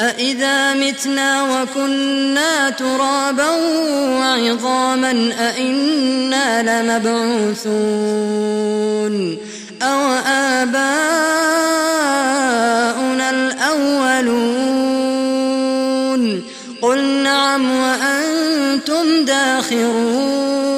أإذا متنا وكنا ترابا وعظاما أإنا لمبعوثون أو آباؤنا الأولون قل نعم وأنتم داخرون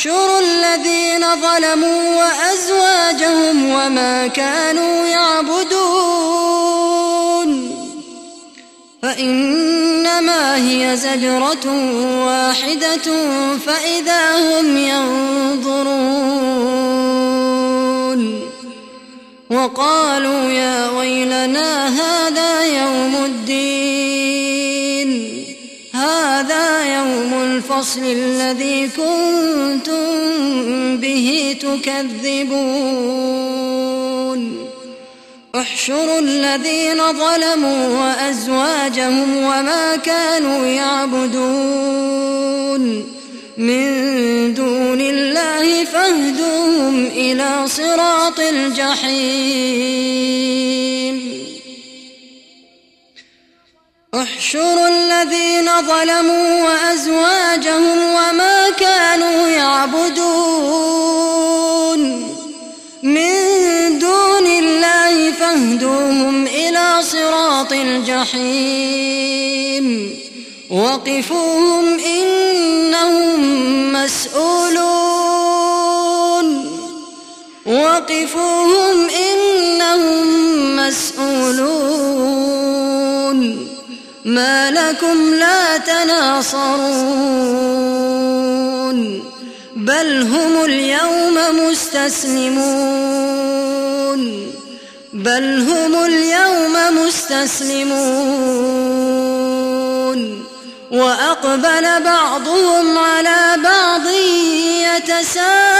احشروا الذين ظلموا وأزواجهم وما كانوا يعبدون. فإنما هي زجرة واحدة فإذا هم ينظرون. وقالوا يا الفصل الذي كنتم به تكذبون. احشروا الذين ظلموا وأزواجهم وما كانوا يعبدون. من دون الله فاهدوهم إلى صراط الجحيم. احشروا الذين ظلموا وأزواجهم وما كانوا يعبدون. من دون الله فاهدوهم إلى صراط الجحيم. وقفوهم إنهم مسؤولون. وقفوهم إنهم مسؤولون. ما لكم لا تناصرون بل هم اليوم مستسلمون بل هم اليوم مستسلمون وأقبل بعضهم على بعض يتساءلون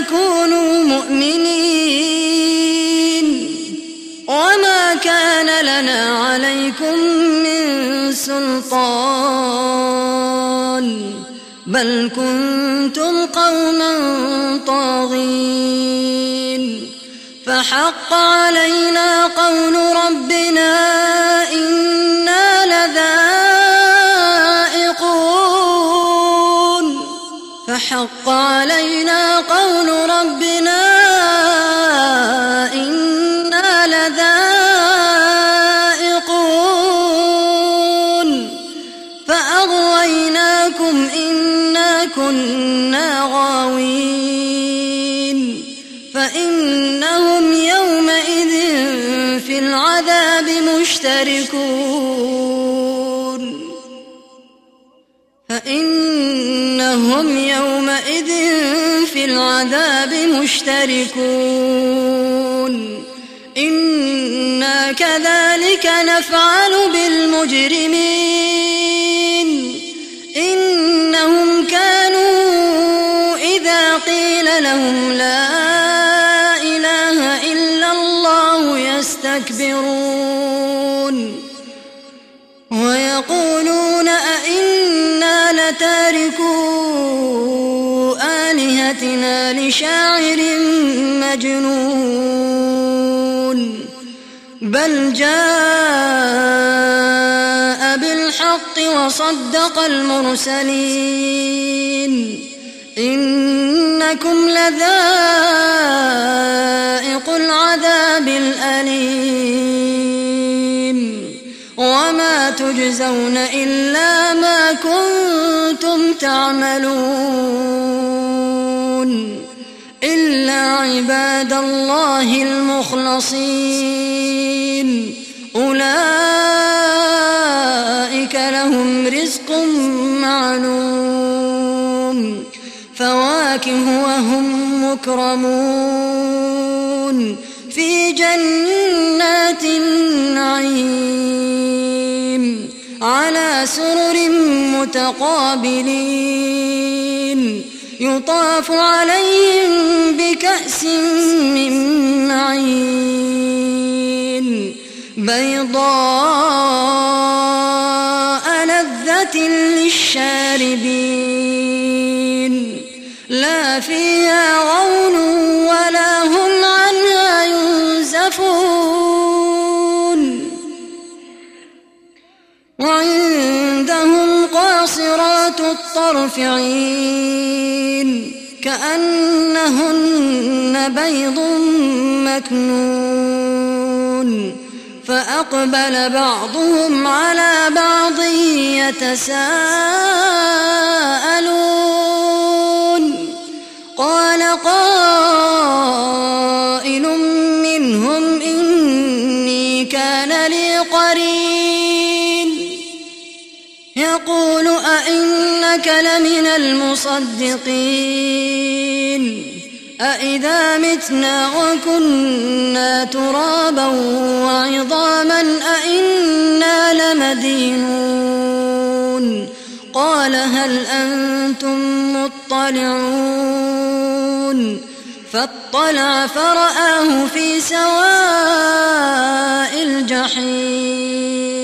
تكونوا مؤمنين. وما كان لنا عليكم من سلطان بل كنتم قوما طاغين. فحق علينا قول ربنا إنا لذائقون. فحق علينا العذاب مشتركون. فإنهم يومئذ في العذاب مشتركون. إنا كذلك نفعل بالمجرمين. إنهم كانوا إذا قيل لهم لا يستكبرون ويقولون أئنا لتاركو آلهتنا لشاعر مجنون بل جاء بالحق وصدق المرسلين إنكم لذائق العذاب الأليم وما تجزون إلا ما كنتم تعملون إلا عباد الله المخلصين أولئك لهم رزق معلوم فواكه وهم مكرمون في جنات النعيم على سرر متقابلين. يطاف عليهم بكأس من معين. بيضاء لذة للشاربين. لا فيها غول قاصرات الطرف عين كأنهن بيض مكنون فأقبل بعضهم على بعض يتساءلون قال قائل منهم إني كان لي قرين يقول أئنك لمن المصدقين أئذا متنا وكنا ترابا وعظاما أئنا لمدينون قال هل أنتم مطلعون فاطلع فرآه في سواء الجحيم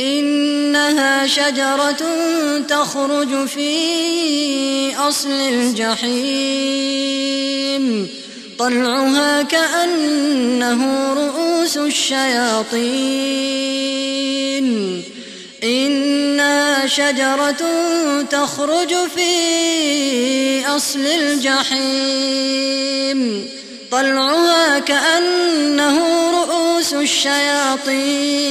إنها شجرة تخرج في أصل الجحيم. طلعها كأنه رؤوس الشياطين. إنها شجرة تخرج في أصل الجحيم. طلعها كأنه رؤوس الشياطين.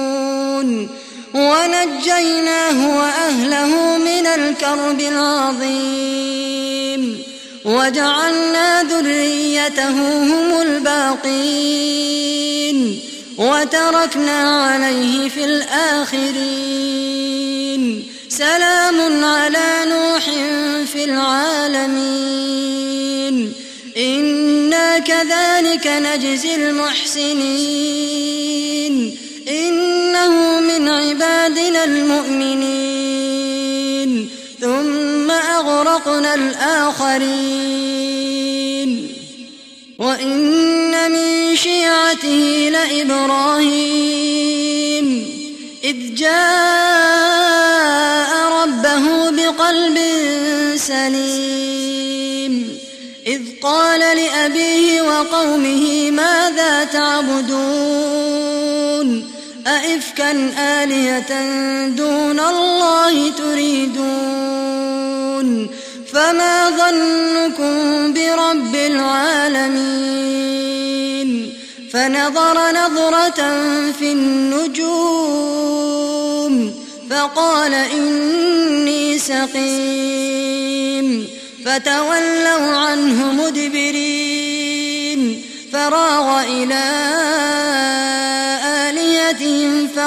ونجيناه وأهله من الكرب العظيم وجعلنا ذريته هم الباقين وتركنا عليه في الآخرين سلام على نوح في العالمين إنا كذلك نجزي المحسنين إنه من عبادنا المؤمنين. ثم أغرقنا الآخرين. وإن من شيعته لإبراهيم. إذ جاء ربه بقلب سليم. إذ قال لأبيه وقومه ماذا تعبدون؟ أئفكا آلهة دون الله تريدون؟ فما ظنكم برب العالمين؟ فنظر نظرة في النجوم فقال إني سقيم. فتولوا عنه مدبرين فراغ إلى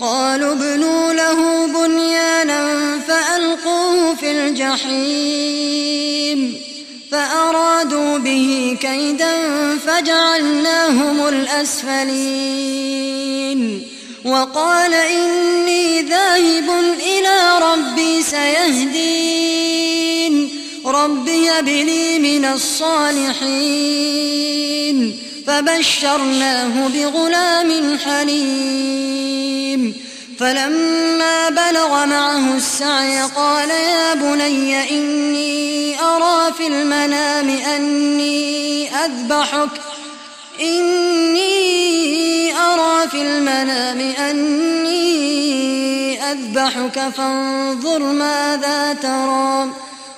قالوا ابنوا له بنيانا فألقوه في الجحيم فأرادوا به كيدا فجعلناهم الأسفلين وقال إني ذاهب إلى ربي سيهدين رب هب لي من الصالحين فبشرناه بغلام حليم. فلما بلغ معه السعي قال يا بني إني أرى في المنام أني أذبحك. إني أرى في المنام أني أذبحك فانظر ماذا ترى.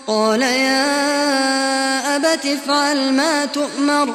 قال يا أبت افعل ما تؤمر.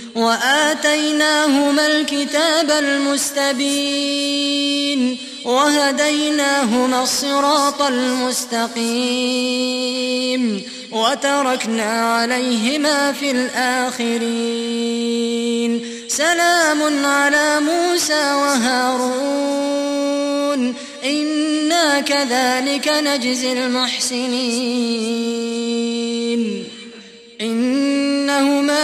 وآتيناهما الكتاب المستبين وهديناهما الصراط المستقيم وتركنا عليهما في الآخرين. سلام على موسى وهارون. إنا كذلك نجزي المحسنين.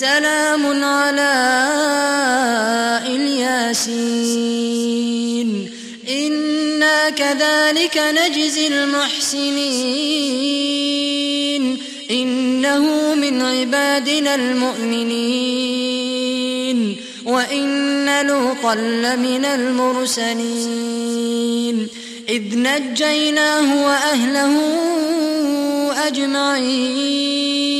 سلام على إلياسين. إنا كذلك نجزي المحسنين. إنه من عبادنا المؤمنين. وإن لوطا لمن المرسلين. إذ نجيناه وأهله أجمعين.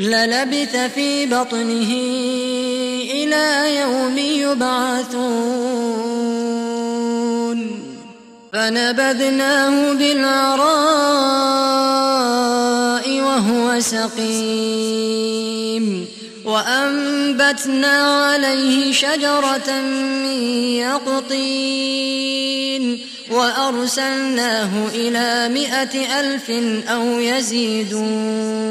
للبث في بطنه إلى يوم يبعثون. فنبذناه بالعراء وهو سقيم. وأنبتنا عليه شجرة من يقطين. وأرسلناه إلى مائة ألف أو يزيدون.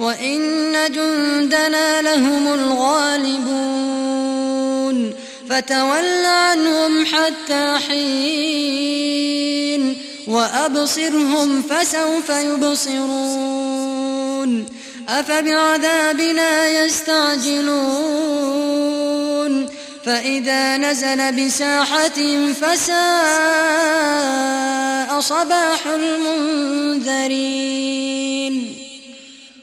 وإن جندنا لهم الغالبون فتول عنهم حتى حين وأبصرهم فسوف يبصرون أفبعذابنا يستعجلون فإذا نزل بساحتهم فساء صباح المنذرين